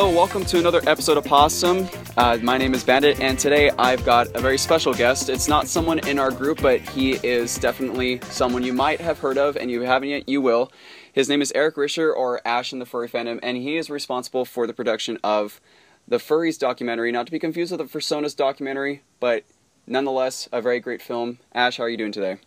Hello, welcome to another episode of Possum. Uh, my name is Bandit, and today I've got a very special guest. It's not someone in our group, but he is definitely someone you might have heard of, and you haven't yet, you will. His name is Eric Risher, or Ash in the Furry Fandom, and he is responsible for the production of the Furries documentary, not to be confused with the Fursonas documentary, but nonetheless, a very great film. Ash, how are you doing today?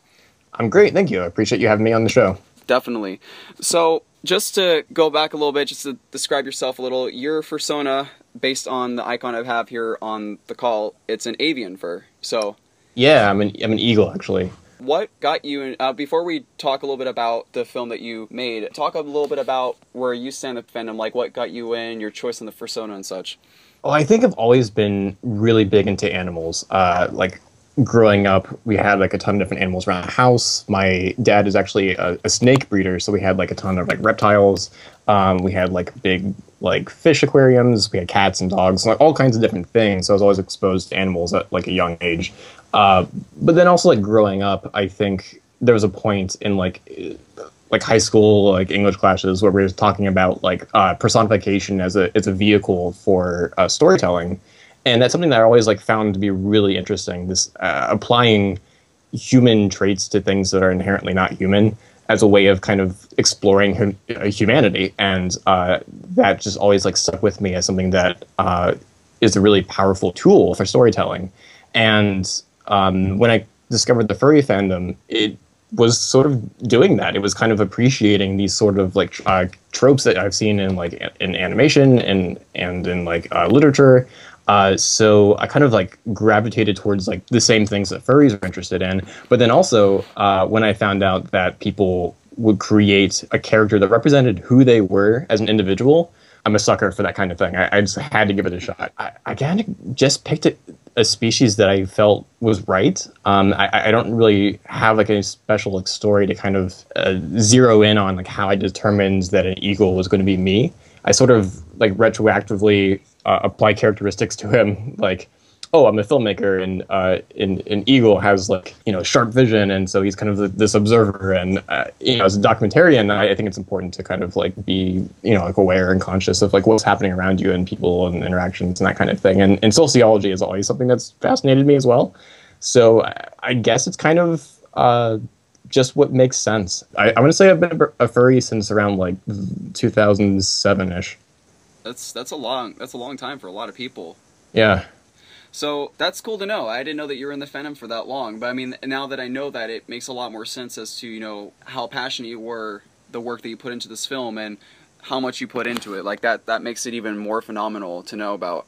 I'm great, thank you. I appreciate you having me on the show. Definitely. So, just to go back a little bit, just to describe yourself a little, your fursona, based on the icon I have here on the call, it's an avian fur. So, yeah, I'm an I'm an eagle actually. What got you in? Uh, before we talk a little bit about the film that you made, talk a little bit about where you stand the fandom, like what got you in, your choice in the fursona and such. Well, I think I've always been really big into animals. Uh, like growing up, we had like a ton of different animals around the house. My dad is actually a, a snake breeder, so we had like a ton of like reptiles. Um, we had like big like fish aquariums. We had cats and dogs, like all kinds of different things. So I was always exposed to animals at like a young age. Uh, but then also like growing up, I think there was a point in like like high school like English classes where we were talking about like uh, personification as a as a vehicle for uh, storytelling and that's something that I always like found to be really interesting. This uh, applying human traits to things that are inherently not human as a way of kind of exploring uh, humanity, and uh, that just always like stuck with me as something that uh, is a really powerful tool for storytelling. And um, when I discovered the furry fandom, it was sort of doing that. It was kind of appreciating these sort of like uh, tropes that I've seen in like in animation and and in like uh, literature, uh, so I kind of like gravitated towards like the same things that furries are interested in. But then also uh, when I found out that people would create a character that represented who they were as an individual, I'm a sucker for that kind of thing. I, I just had to give it a shot. I, I kind of just picked a, a, species that I felt was right. Um, I, I, don't really have like a special like, story to kind of uh, zero in on like how I determined that an eagle was going to be me. I sort of like retroactively uh, apply characteristics to him, like oh, I'm a filmmaker, and uh, Eagle has like you know sharp vision, and so he's kind of this observer, and uh, you know as a documentarian, I, I, think it's important to kind of like be you know like aware and conscious of like what's happening around you and people and interactions and that kind of thing, and and sociology is always something that's fascinated me as well. So I guess it's kind of uh, just what makes sense. I, I'm gonna say I've been a furry since around like 2007 ish that's that's a long that's a long time for a lot of people. Yeah. So that's cool to know. I didn't know that you were in the fandom for that long, but I mean, now that I know that, it makes a lot more sense as to you know how passionate you were, the work that you put into this film, and how much you put into it. Like that, that makes it even more phenomenal to know about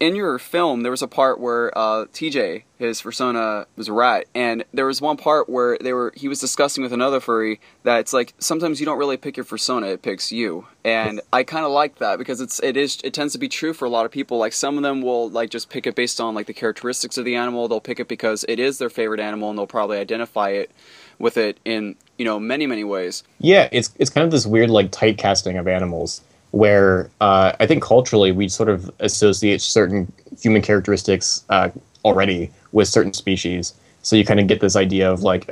in your film, there was a part where uh, TJ, his persona, was a rat, and there was one part where they were he was discussing with another furry that it's like sometimes you don't really pick your persona; it picks you, and I kind of like that because it's it is it tends to be true for a lot of people. Like some of them will like just pick it based on like the characteristics of the animal. They'll pick it because it is their favorite animal, and they'll probably identify it with it in you know many many ways. Yeah, it's it's kind of this weird like tight casting of animals where uh, I think culturally we sort of associate certain human characteristics uh, already with certain species. So you kind of get this idea of like,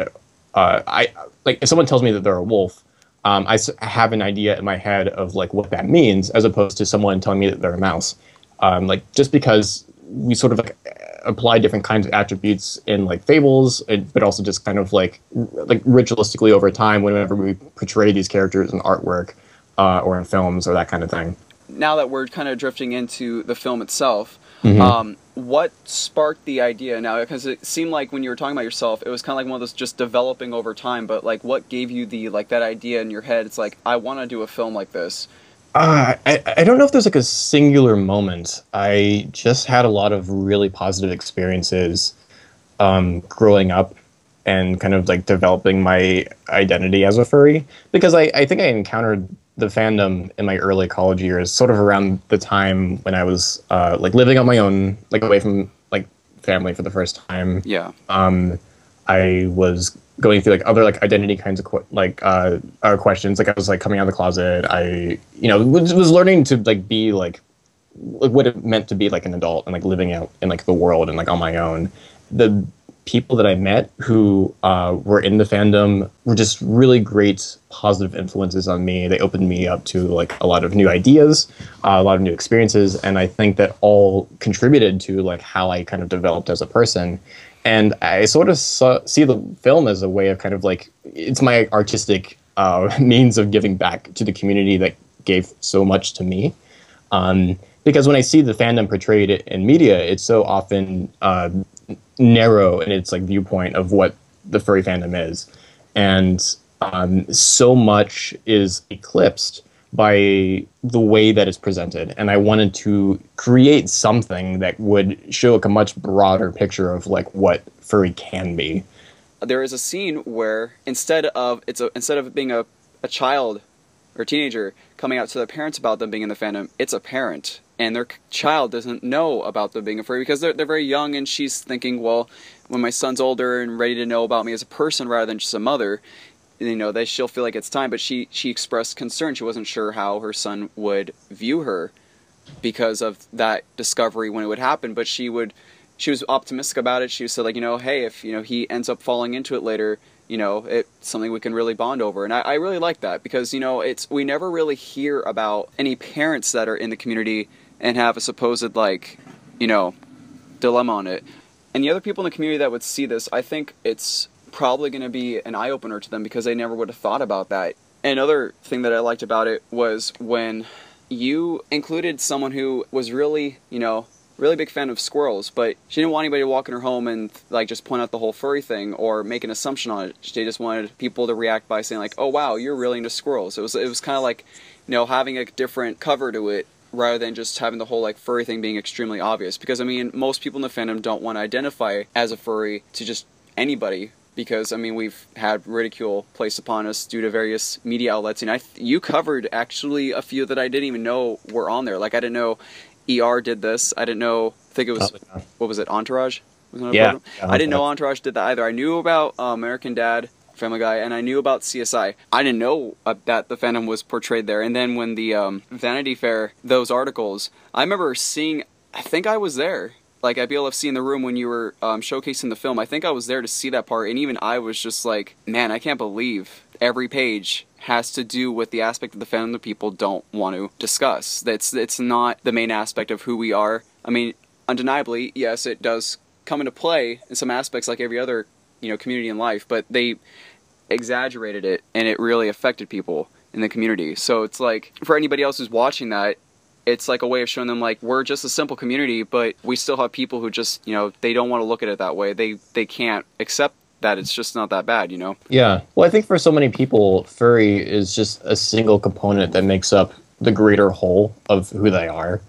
uh, I like if someone tells me that they're a wolf, um, I have an idea in my head of like what that means, as opposed to someone telling me that they're a mouse. Um, like just because we sort of like apply different kinds of attributes in like fables, but also just kind of like like ritualistically over time, whenever we portray these characters in artwork, uh, or in films or that kind of thing. Now that we're kind of drifting into the film itself, mm-hmm. um, what sparked the idea now? Because it seemed like when you were talking about yourself, it was kind of like one of those just developing over time. But like, what gave you the like that idea in your head? It's like I want to do a film like this. Uh, I, I don't know if there's like a singular moment. I just had a lot of really positive experiences um, growing up and kind of like developing my identity as a furry because I, I think I encountered the fandom in my early college years, sort of around the time when I was uh, like living on my own, like away from like family for the first time. Yeah. Um, I was going through like other like identity kinds of qu- like uh, uh, questions. Like I was like coming out of the closet. I you know was, was learning to like be like like what it meant to be like an adult and like living out in like the world and like on my own. The people that I met who uh, were in the fandom were just really great positive influences on me. They opened me up to like a lot of new ideas, uh, a lot of new experiences, and I think that all contributed to like how I kind of developed as a person. And I sort of saw, see the film as a way of kind of like it's my artistic uh, means of giving back to the community that gave so much to me. Um, because when I see the fandom portrayed in media, it's so often uh, narrow in its like viewpoint of what the furry fandom is, and um, so much is eclipsed by the way that it's presented. And I wanted to create something that would show like a much broader picture of like what furry can be. There is a scene where instead of it's a, instead of being a, a child or teenager coming out to their parents about them being in the fandom, it's a parent and their child doesn't know about them being a because they're, they're very young and she's thinking, well, when my son's older and ready to know about me as a person rather than just a mother, you know, that she'll feel like it's time. But she, she expressed concern. She wasn't sure how her son would view her because of that discovery when it would happen. But she would, she was optimistic about it. She said like, you know, hey, if, you know, he ends up falling into it later, you know, it's something we can really bond over. And I, I really like that because, you know, it's, we never really hear about any parents that are in the community and have a supposed, like, you know, dilemma on it. And the other people in the community that would see this, I think it's probably going to be an eye opener to them because they never would have thought about that. Another thing that I liked about it was when you included someone who was really, you know, really big fan of squirrels, but she didn't want anybody to walk in her home and like just point out the whole furry thing or make an assumption on it. She just wanted people to react by saying like, "Oh wow, you're really into squirrels." It was it was kind of like, you know, having a different cover to it rather than just having the whole like furry thing being extremely obvious. Because I mean, most people in the fandom don't want to identify as a furry to just anybody because I mean we've had ridicule placed upon us due to various media outlets, and I you covered actually a few that I didn't even know were on there. Like I didn't know ER did this. I didn't know. I think it was oh, what was it? Entourage. Was yeah, yeah, I didn't know Entourage did that either. I knew about uh, American Dad, Family Guy, and I knew about CSI. I didn't know uh, that the fandom was portrayed there. And then when the um, Vanity Fair, those articles, I remember seeing. I think I was there. Like at BLFC in the room when you were um, showcasing the film. I think I was there to see that part, and even I was just like, man, I can't believe every page has to do with the aspect of the fandom people don't want to discuss. That's it's not the main aspect of who we are. I mean, undeniably, yes, it does come into play in some aspects like every other you know community in life, but they exaggerated it and it really affected people in the community. So it's like for anybody else who's watching that, it's like a way of showing them like we're just a simple community, but we still have people who just you know they don't want to look at it that way. They they can't accept that it's just not that bad, you know? Yeah. Well, I think for so many people, furry is just a single component that makes up the greater whole of who they are.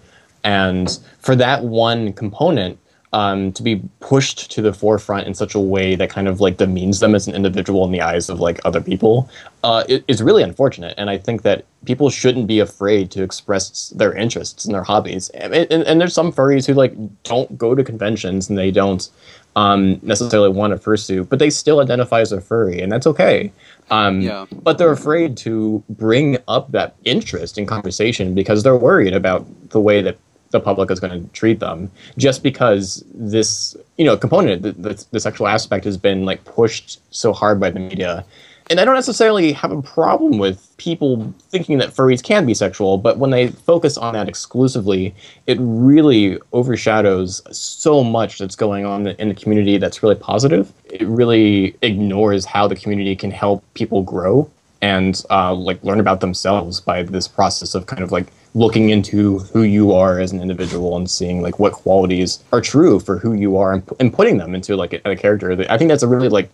And for that one component, um, to be pushed to the forefront in such a way that kind of like demeans them as an individual in the eyes of like other people uh, it, is really unfortunate. And I think that people shouldn't be afraid to express their interests and their hobbies. And, and, and there's some furries who like don't go to conventions and they don't um, necessarily want a fursuit, but they still identify as a furry, and that's okay. Um, yeah. But they're afraid to bring up that interest in conversation because they're worried about the way that the public is going to treat them. Just because this, you know, component, the, the, the sexual aspect has been like pushed so hard by the media and I don't necessarily have a problem with people thinking that furries can be sexual, but when they focus on that exclusively, it really overshadows so much that's going on in the community that's really positive. It really ignores how the community can help people grow and uh, like learn about themselves by this process of kind of like looking into who you are as an individual and seeing like what qualities are true for who you are and, and putting them into like a, a character. I think that's a really like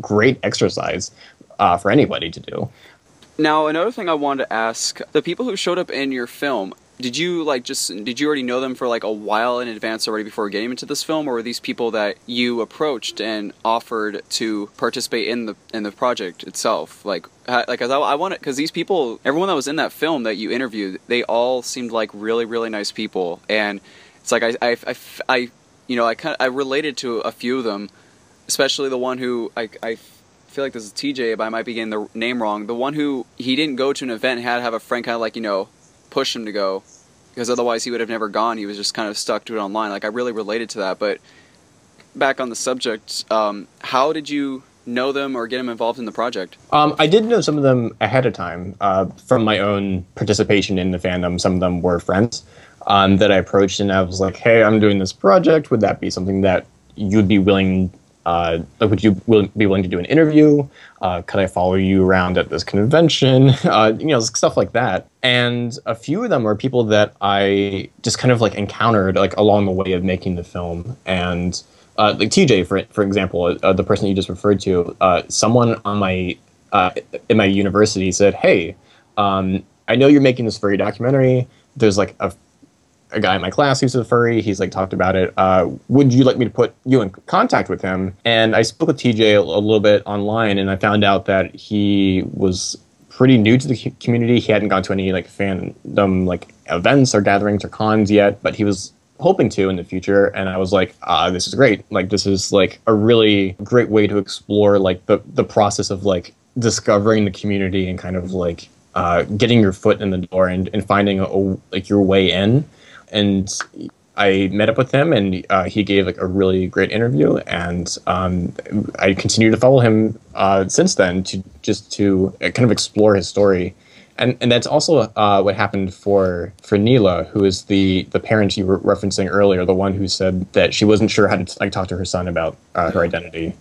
great exercise uh, for anybody to do. Now, another thing I wanted to ask: the people who showed up in your film, did you like just did you already know them for like a while in advance already before getting into this film, or were these people that you approached and offered to participate in the in the project itself? Like, like I, I want it because these people, everyone that was in that film that you interviewed, they all seemed like really really nice people, and it's like I I, I, I you know I kind of I related to a few of them, especially the one who I I feel like this is TJ, but I might be getting the name wrong. The one who he didn't go to an event had to have a friend kind of like you know push him to go, because otherwise he would have never gone. He was just kind of stuck to it online. Like I really related to that. But back on the subject, um, how did you know them or get them involved in the project? Um, I did know some of them ahead of time uh, from my own participation in the fandom. Some of them were friends um, that I approached, and I was like, "Hey, I'm doing this project. Would that be something that you'd be willing uh, like, would you will, be willing to do an interview? Uh, could I follow you around at this convention? Uh, you know, stuff like that. And a few of them were people that I just kind of like encountered like along the way of making the film. And uh, like TJ, for for example, uh, the person you just referred to, uh, someone on my in my university said, "Hey, um, I know you're making this furry documentary. There's like a a guy in my class who's a furry. He's like talked about it. Uh, would you like me to put you in contact with him? And I spoke with TJ a, a, little bit online, and I found out that he was pretty new to the community. He hadn't gone to any like fandom like events or gatherings or cons yet, but he was hoping to in the future. And I was like, ah, this is great. Like this is like a really great way to explore like the the process of like discovering the community and kind of like uh, getting your foot in the door and, and finding a, a, like your way in and I met up with him, and uh, he gave like a really great interview, and um, I continue to follow him uh, since then to just to uh, kind of explore his story, and and that's also uh, what happened for for Neela, who is the the parent you were referencing earlier, the one who said that she wasn't sure how to like talk to her son about uh, her identity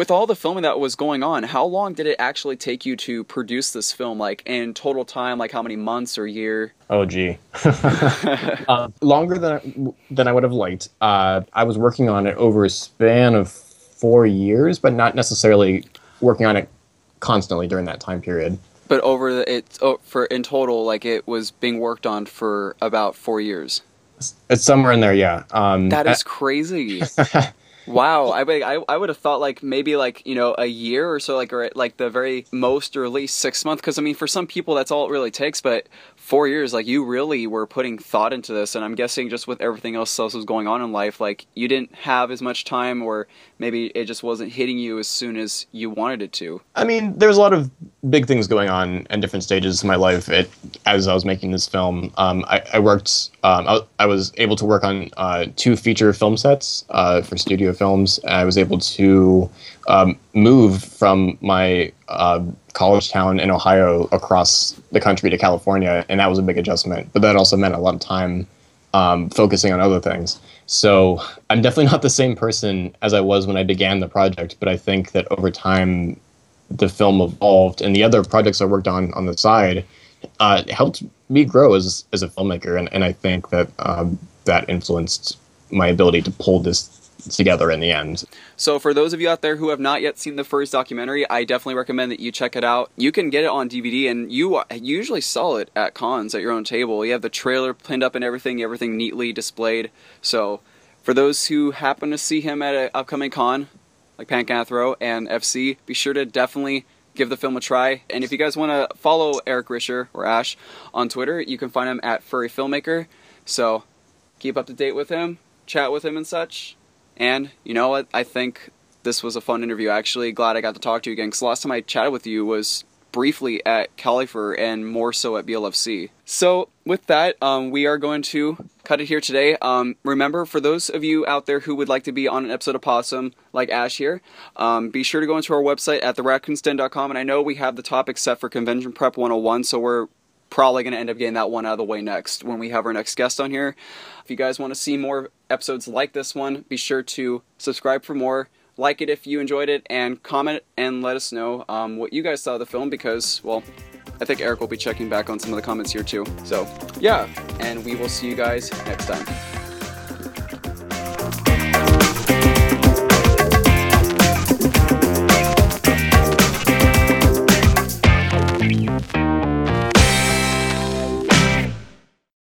with all the filming that was going on, how long did it actually take you to produce this film? Like in total time, like how many months or year? Oh, gee, uh, longer than I, than I would have liked. Uh, I was working on it over a span of four years, but not necessarily working on it constantly during that time period. But over the, it oh, for in total, like it was being worked on for about four years. It's somewhere in there, yeah. Um, that is I, crazy. Wow, I, I I would have thought like maybe like you know a year or so, like or like the very most or at least six months. Because I mean, for some people that's all it really takes. But four years, like you really were putting thought into this, and I'm guessing just with everything else else was going on in life, like you didn't have as much time, or maybe it just wasn't hitting you as soon as you wanted it to. I mean, there's a lot of big things going on in different stages of my life. It, as I was making this film, um, I, I, worked. Um, I, I, was able to work on uh, two feature film sets uh, for studio films. I was able to um, move from my uh, college town in Ohio across the country to California, and that was a big adjustment. But that also meant a lot of time um, focusing on other things. So I'm definitely not the same person as I was when I began the project, but I think that over time, the film evolved, and the other projects I worked on on the side uh, helped me grow as as a filmmaker, and, and I think that um, that influenced my ability to pull this together in the end. So for those of you out there who have not yet seen the first documentary, I definitely recommend that you check it out. You can get it on DVD and you usually sell it at cons at your own table. You have the trailer pinned up and everything, everything neatly displayed. So for those who happen to see him at an upcoming con, like Pancathro and FC, be sure to definitely give the film a try. And if you guys want to follow Eric Risher or Ash on Twitter, you can find him at Furry Filmmaker. So keep up to date with him, chat with him and such. And you know what? I think this was a fun interview. Actually, glad I got to talk to you again. Because last time I chatted with you was briefly at Califur and more so at BLFC. So with that, um, we are going to cut it here today. Um, remember, for those of you out there who would like to be on an episode of Possum, like Ash here, um, be sure to go into our website at theraccoonsden.com. And I know we have the topic set for Convention Prep 101, so we're probably going to end up getting that one out of the way next when we have our next guest on here. If you guys want to see more episodes like this one, be sure to subscribe for more. Like it if you enjoyed it, and comment and let us know um, what you guys thought of the film because, well, I think Eric will be checking back on some of the comments here too. So, yeah, and we will see you guys next time.